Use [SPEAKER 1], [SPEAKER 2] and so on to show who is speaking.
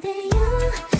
[SPEAKER 1] でよ